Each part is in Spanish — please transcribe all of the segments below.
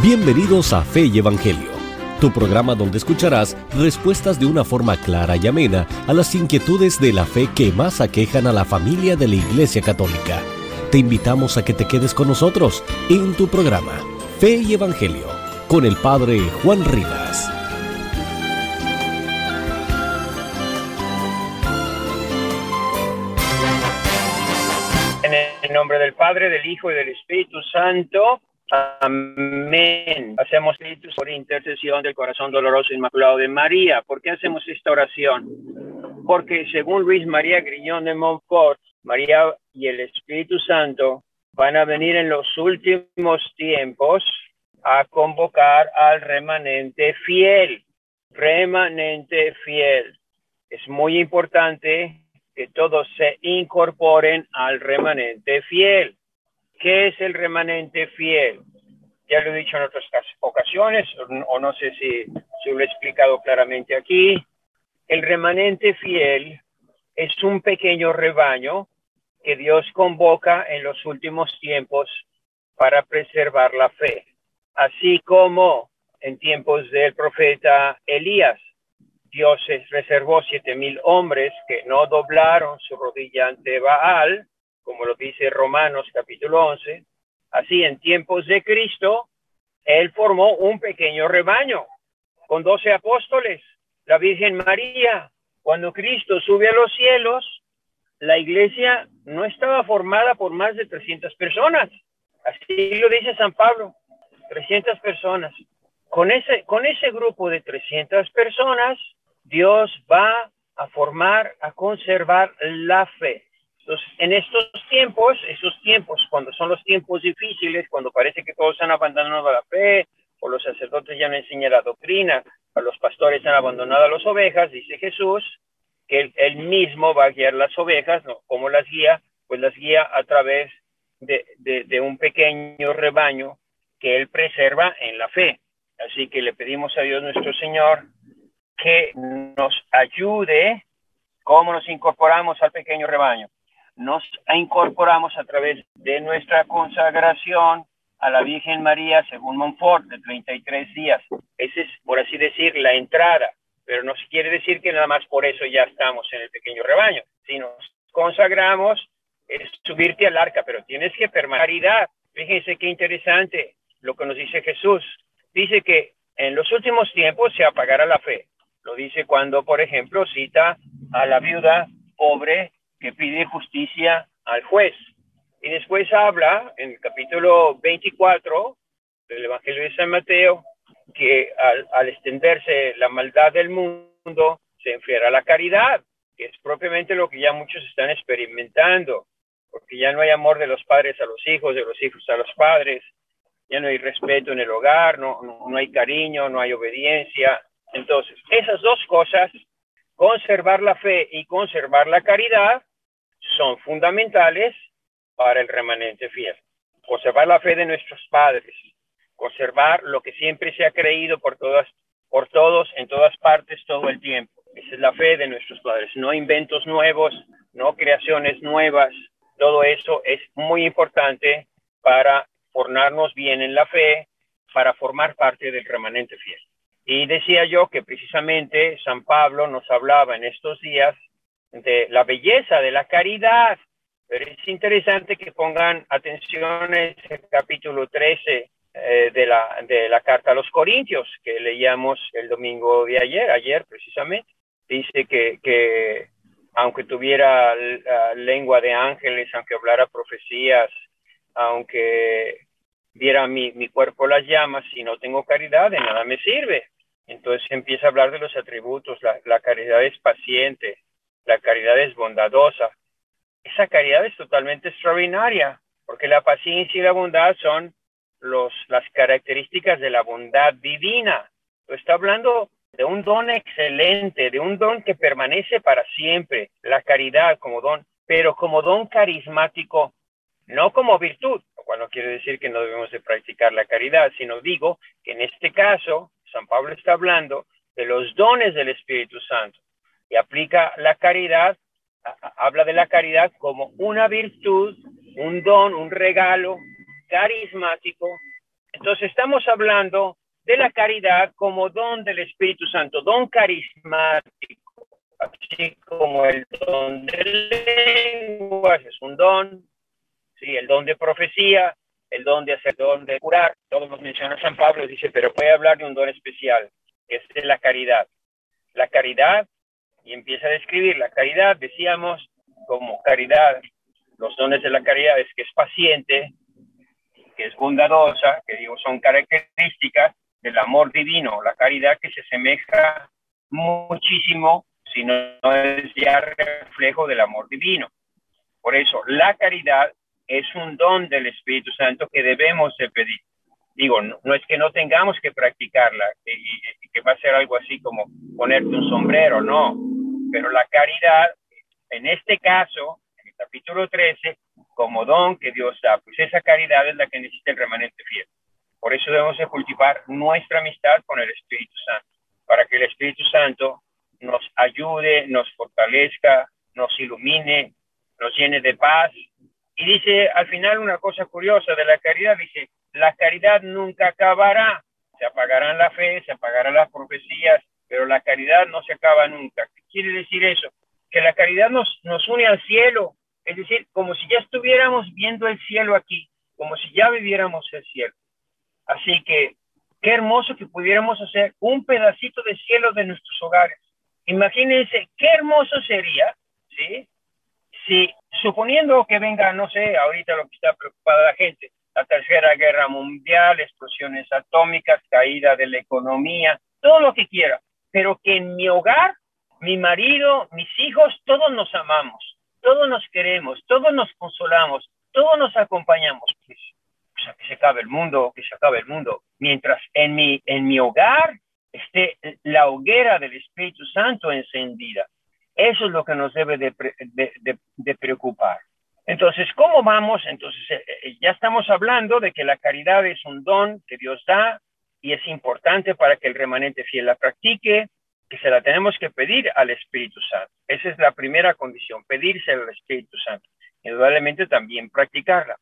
Bienvenidos a Fe y Evangelio, tu programa donde escucharás respuestas de una forma clara y amena a las inquietudes de la fe que más aquejan a la familia de la Iglesia Católica. Te invitamos a que te quedes con nosotros en tu programa Fe y Evangelio con el Padre Juan Rivas. En el nombre del Padre, del Hijo y del Espíritu Santo. Amén. Hacemos por intercesión del corazón doloroso e inmaculado de María. ¿Por qué hacemos esta oración? Porque según Luis María Griñón de Montfort, María y el Espíritu Santo van a venir en los últimos tiempos a convocar al remanente fiel. Remanente fiel. Es muy importante que todos se incorporen al remanente fiel. ¿Qué es el remanente fiel? Ya lo he dicho en otras ocasiones, o no sé si, si lo he explicado claramente aquí. El remanente fiel es un pequeño rebaño que Dios convoca en los últimos tiempos para preservar la fe. Así como en tiempos del profeta Elías, Dios reservó siete mil hombres que no doblaron su rodilla ante Baal, como lo dice Romanos capítulo 11. Así en tiempos de Cristo, Él formó un pequeño rebaño con doce apóstoles, la Virgen María. Cuando Cristo sube a los cielos, la iglesia no estaba formada por más de 300 personas. Así lo dice San Pablo, 300 personas. Con ese, con ese grupo de 300 personas, Dios va a formar, a conservar la fe. Entonces, en estos tiempos, esos tiempos, cuando son los tiempos difíciles, cuando parece que todos han abandonado la fe, o los sacerdotes ya no enseñan la doctrina, o los pastores han abandonado a las ovejas, dice Jesús, que él, mismo va a guiar las ovejas, ¿no? ¿Cómo las guía? Pues las guía a través de, de un pequeño rebaño que él preserva en la fe. Así que le pedimos a Dios nuestro Señor que nos ayude cómo nos incorporamos al pequeño rebaño nos incorporamos a través de nuestra consagración a la Virgen María según Montfort de 33 días. Esa es, por así decir, la entrada, pero no quiere decir que nada más por eso ya estamos en el pequeño rebaño. Si nos consagramos, es subirte al arca, pero tienes que permanecer. Fíjense qué interesante lo que nos dice Jesús. Dice que en los últimos tiempos se apagará la fe. Lo dice cuando, por ejemplo, cita a la viuda pobre que pide justicia al juez. Y después habla en el capítulo 24 del Evangelio de San Mateo que al, extenderse la maldad del mundo se enfriará la caridad, que es propiamente lo que ya muchos están experimentando, porque ya no hay amor de los padres a los hijos, de los hijos a los padres, ya no hay respeto en el hogar, no, no hay cariño, no hay obediencia. Entonces, esas dos cosas, conservar la fe y conservar la caridad, son fundamentales para el remanente fiel. Conservar la fe de nuestros padres, conservar lo que siempre se ha creído por todas, por todos, en todas partes, todo el tiempo. Esa es la fe de nuestros padres, no inventos nuevos, no creaciones nuevas. Todo eso es muy importante para formarnos bien en la fe, para formar parte del remanente fiel. Y decía yo que precisamente San Pablo nos hablaba en estos días de la belleza de la caridad. Pero es interesante que pongan atención en el capítulo 13 eh, de, la, de la carta a los Corintios que leíamos el domingo de ayer, ayer precisamente. Dice que, que aunque tuviera lengua de ángeles, aunque hablara profecías, aunque viera mi, mi cuerpo las llamas, si no tengo caridad, de nada me sirve. Entonces empieza a hablar de los atributos, la caridad es paciente, la caridad es bondadosa. Esa caridad es totalmente extraordinaria, porque la paciencia y la bondad son las características de la bondad divina. Está hablando de un don excelente, de un don que permanece para siempre, la caridad como don, pero como don carismático, no como virtud, lo cual no quiere decir que no debemos de practicar la caridad, sino digo que en este caso San Pablo está hablando de los dones del Espíritu Santo y aplica la caridad, habla de la caridad como una virtud, un don, un regalo carismático Entonces estamos hablando de la caridad como don del Espíritu Santo, don carismático, así como el don de lenguas es un don, sí, el don de profecía, el don de hacer, el don de curar, todos los menciona San Pablo, dice, pero puede hablar de un don especial, que es la caridad. La caridad, y empieza a describir la caridad, decíamos, como caridad, los dones de la caridad es que es paciente, que es bondadosa, que digo, son características del amor divino, la caridad que se asemeja muchísimo, si no es ya reflejo del amor divino. Por eso, la caridad es un don del Espíritu Santo que debemos de pedir. Digo, no, es que no tengamos que practicarla, y, que va a ser algo así como ponerte un sombrero, no. Pero la caridad, en este caso, en el capítulo 13, como don que Dios da. Pues esa caridad es la que necesita el remanente fiel. Por eso debemos de cultivar nuestra amistad con el Espíritu Santo, para que el Espíritu Santo nos ayude, nos fortalezca, nos ilumine, nos llene de paz. Y dice al final una cosa curiosa de la caridad, dice, la caridad nunca acabará. Se apagarán la fe, se apagarán las profecías, pero la caridad no se acaba nunca. ¿Qué quiere decir eso? Que la caridad nos, nos une al cielo, es decir, como si ya estuviéramos viendo el cielo aquí, como si ya viviéramos el cielo. Así que qué hermoso que pudiéramos hacer un pedacito de cielo de nuestros hogares. Imagínense qué hermoso sería, ¿sí? Si suponiendo que venga, no sé, ahorita lo que está preocupada la gente, la tercera guerra mundial, explosiones atómicas, caída de la economía, todo lo que quiera, pero que en mi hogar, mi marido, mis hijos, todos nos amamos, todos nos queremos, todos nos consolamos, todos nos acompañamos. Pues, pues que se acabe el mundo, que se acabe el mundo. Mientras en mi, en mi hogar esté la hoguera del Espíritu Santo encendida. Eso es lo que nos debe de, de, preocupar. Entonces, ¿cómo vamos? Entonces, eh, eh, ya estamos hablando de que la caridad es un don que Dios da y es importante para que el remanente fiel la practique que se la tenemos que pedir al Espíritu Santo. Esa es la primera condición, pedirse al Espíritu Santo. Indudablemente también practicarla.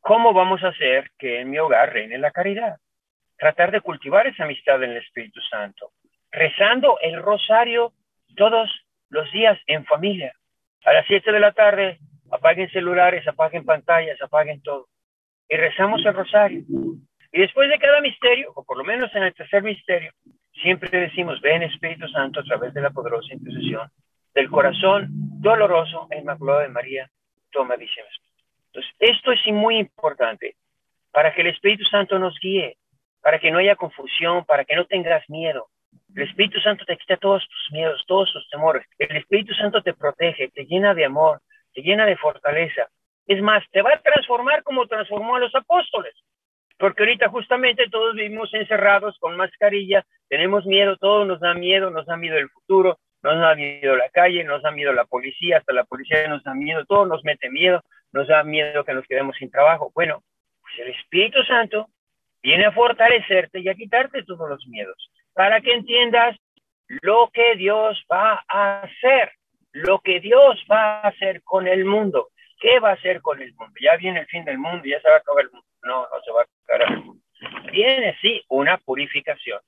¿Cómo vamos a hacer que en mi hogar reine la caridad? Tratar de cultivar esa amistad en el Espíritu Santo, rezando el rosario todos los días en familia. A las 7 de la tarde, apaguen celulares, apaguen pantallas, apaguen todo. Y rezamos el rosario. Y después de cada misterio, o por lo menos en el tercer misterio, siempre decimos, ven Espíritu Santo a través de la poderosa intercesión del corazón doloroso e inmaculado de María, toma dice Entonces, esto es muy importante para que el Espíritu Santo nos guíe, para que no haya confusión, para que no tengas miedo. El Espíritu Santo te quita todos tus miedos, todos tus temores. El Espíritu Santo te protege, te llena de amor, te llena de fortaleza. Es más, te va a transformar como transformó a los apóstoles porque ahorita justamente todos vivimos encerrados con mascarilla, tenemos miedo, todo nos da miedo, nos da miedo el futuro, nos da miedo la calle, nos da miedo la policía, hasta la policía nos da miedo, todo nos mete miedo, nos da miedo que nos quedemos sin trabajo. Bueno, pues el Espíritu Santo viene a fortalecerte y a quitarte todos los miedos, para que entiendas lo que Dios va a hacer, lo que Dios va a hacer con el mundo. ¿Qué va a hacer con el mundo? Ya viene el fin del mundo, ya se va a acabar el mundo no, no se va a acabar. Tiene sí una purificación,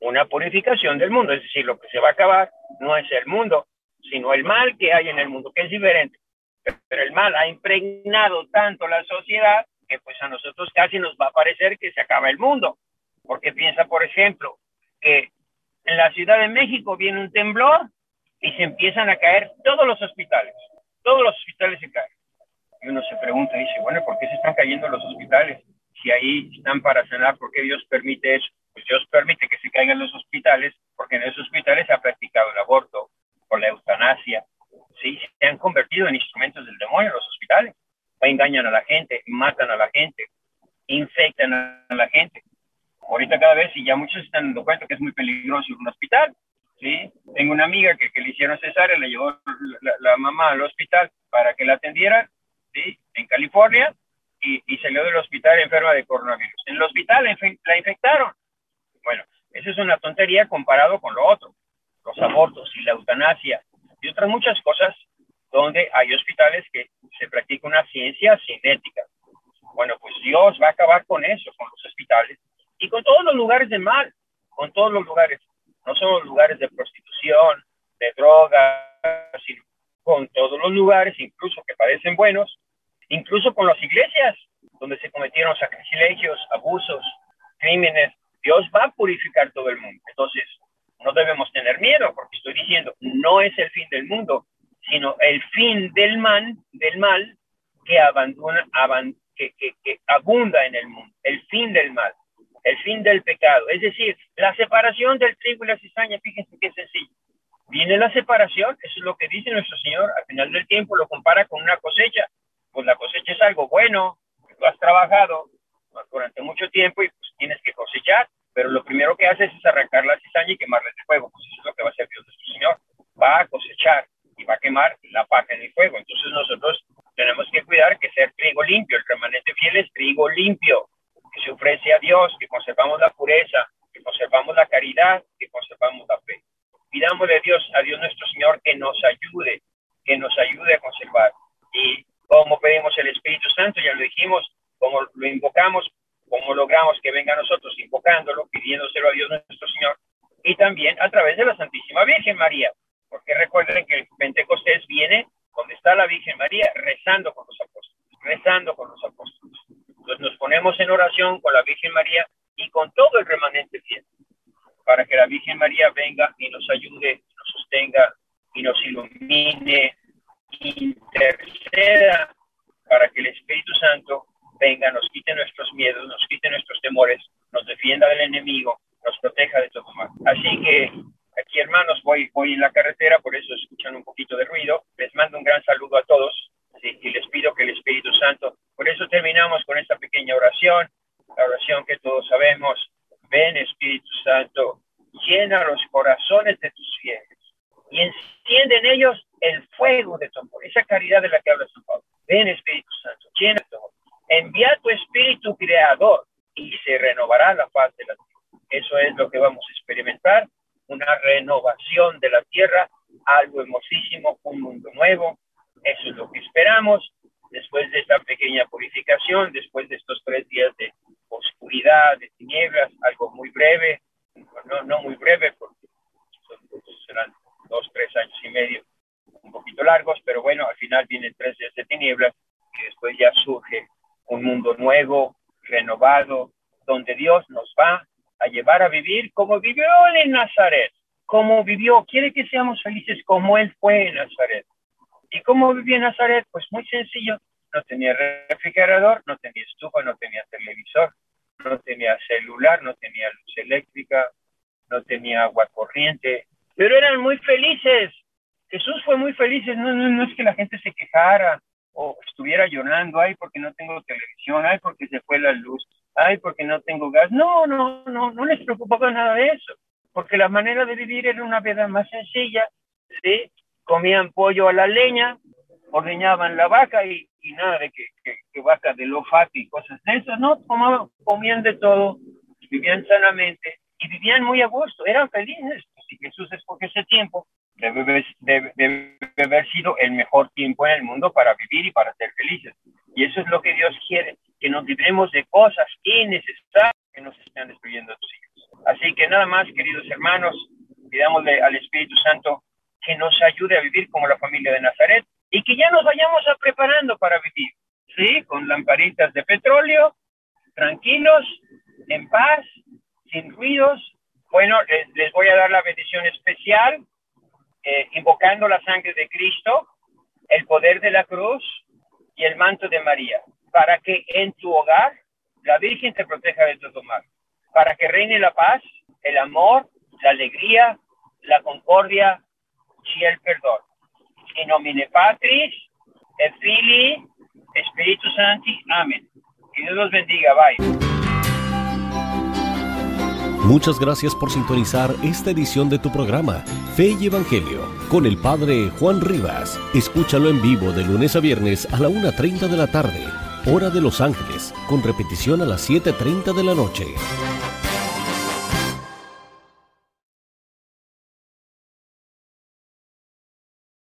una purificación del mundo, es decir, lo que se va a acabar no es el mundo, sino el mal que hay en el mundo, que es diferente. Pero el mal ha impregnado tanto la sociedad que pues a nosotros casi nos va a parecer que se acaba el mundo. Porque piensa, por ejemplo, que en la Ciudad de México viene un temblor y se empiezan a caer todos los hospitales. Todos los hospitales se caen. Y uno se pregunta dice, bueno, ¿por qué se están cayendo los hospitales? Si ahí están para sanar, ¿por qué Dios permite eso? Pues Dios permite que se caigan los hospitales porque en esos hospitales se ha practicado el aborto o la eutanasia. Sí, se han convertido en instrumentos del demonio los hospitales. Engañan a la gente, matan a la gente, infectan a la gente. Ahorita cada vez, y ya muchos están dando cuenta que es muy peligroso ir a un hospital, ¿sí? Tengo una amiga que, que le hicieron cesárea, le llevó la, la, mamá al hospital para que la atendieran en California y, y, salió del hospital enferma de coronavirus. La infectaron. Bueno, eso es una tontería comparado con lo otro, los abortos y la eutanasia y otras muchas cosas donde hay hospitales que se practica una ciencia cinética. Bueno, pues Dios va a acabar con eso, con los hospitales, todos los lugares de mal, con todos los lugares. No son los lugares de prostitución, de droga, sino con todos los lugares, incluso que parecen buenos, incluso con las iglesias, donde se sacrilegios, abusos, crímenes. Dios va a purificar todo el mundo. Entonces, no debemos tener miedo, porque estoy diciendo, no es el fin del mundo, sino el fin del mal, del mal que abunda en el mundo, el fin del mal, el fin del pecado. Es decir, la separación del trigo y la cizaña, fíjense qué sencillo. Viene la separación, eso es lo que dice nuestro Señor, al final del tiempo lo compara con una cosecha. Pues la cosecha es algo bueno, has trabajado durante mucho tiempo y pues tienes que cosechar, pero lo primero que haces es arrancar la cizaña y quemarla en el fuego. Pues eso es lo que va a hacer Dios nuestro Señor. Va a cosechar y va a quemar la paja en el fuego. Entonces nosotros tenemos que cuidar que sea trigo limpio. El remanente fiel es trigo limpio, que se ofrece a Dios, que conservamos la pureza, que conservamos la caridad, que conservamos la fe. Pidámosle a Dios, a Dios nuestro Señor, que nos ayude, que nos ayude a conservar. Y como pedimos el Espíritu Santo, ya lo dijimos, como lo invocamos, como logramos que venga a nosotros invocándolo, pidiéndoselo a Dios nuestro Señor, y también a través de la Santísima Virgen María, porque recuerden que el Pentecostés viene donde está la Virgen María rezando con los apóstoles, rezando con los apóstoles. Entonces nos ponemos en oración con la Virgen María y con todo el remanente fiel, para que la Virgen María venga y nos ayude, nos sostenga y nos ilumine, interceda para que el Espíritu Santo venga, nos quite nuestros miedos, nos quite nuestros temores, nos defienda del enemigo, nos proteja de todo mal. Así que aquí hermanos, voy, voy en la carretera, por eso escuchan un poquito de ruido. Les mando un gran saludo a todos y les pido que el Espíritu Santo, por eso terminamos con esta pequeña oración, la oración que todos sabemos. Ven Espíritu Santo, llena los corazones de tus fieles y enciende en ellos el fuego de tu amor, esa caridad de la que habla San Pablo. Ven Espíritu Santo, llena tu amor. Envía tu Espíritu Creador y se renovará la paz de la tierra. Eso es lo que vamos a experimentar, una renovación de la tierra, algo hermosísimo, un mundo nuevo. Eso es lo que esperamos después de esta pequeña purificación, después de estos tres días de oscuridad, de tinieblas, algo muy breve, no, no muy breve porque serán dos, tres años y medio, un poquito largos, pero bueno, al final vienen tres días de tinieblas y después ya surge un mundo nuevo, renovado, donde Dios nos va llevar a vivir como vivió en Nazaret, como vivió, quiere que seamos felices como Él fue en Nazaret. ¿Y cómo vivía en Nazaret? Pues muy sencillo, no tenía refrigerador, no tenía estufa, no tenía televisor, no tenía celular, no tenía luz eléctrica, no tenía agua corriente, pero eran muy felices. Jesús fue muy feliz, no, no, no es que la gente se quejara, o estuviera llorando, ay, porque no tengo televisión, ay, porque se fue la luz, ay, porque no tengo gas. No, no, no, no les preocupaba nada de eso, porque la manera de vivir era una vida más sencilla, ¿sí? Comían pollo a la leña, ordeñaban la vaca y, y nada de que, que, vaca de lo y cosas de esas, no, Comaban, comían de todo, vivían sanamente y vivían muy a gusto, eran felices. Si Jesús escoge ese tiempo, debe, haber sido el mejor tiempo en el mundo para vivir y para ser felices. Y eso es lo que Dios quiere, que nos libremos de cosas innecesarias que nos están destruyendo a tus hijos. Así que nada más, queridos hermanos, pidámosle al Espíritu Santo que nos ayude a vivir como la familia de Nazaret y que ya nos vayamos a preparando para vivir, ¿sí? Con lamparitas de petróleo, tranquilos, en paz, sin ruidos. Bueno, les, les voy a dar la bendición especial eh, invocando la sangre de Cristo, el poder de la cruz y el manto de María, para que en tu hogar la Virgen te proteja de todo mal, para que reine la paz, el amor, la alegría, la concordia y el perdón. En nomine Patris, et Filii, Espíritu Santi. Amén. Que Dios los bendiga. Bye. Muchas gracias por sintonizar esta edición de tu programa, Fe y Evangelio, con el Padre Juan Rivas. Escúchalo en vivo de lunes a viernes a la 1.30 de la tarde, hora de Los Ángeles, con repetición a las 7.30 de la noche.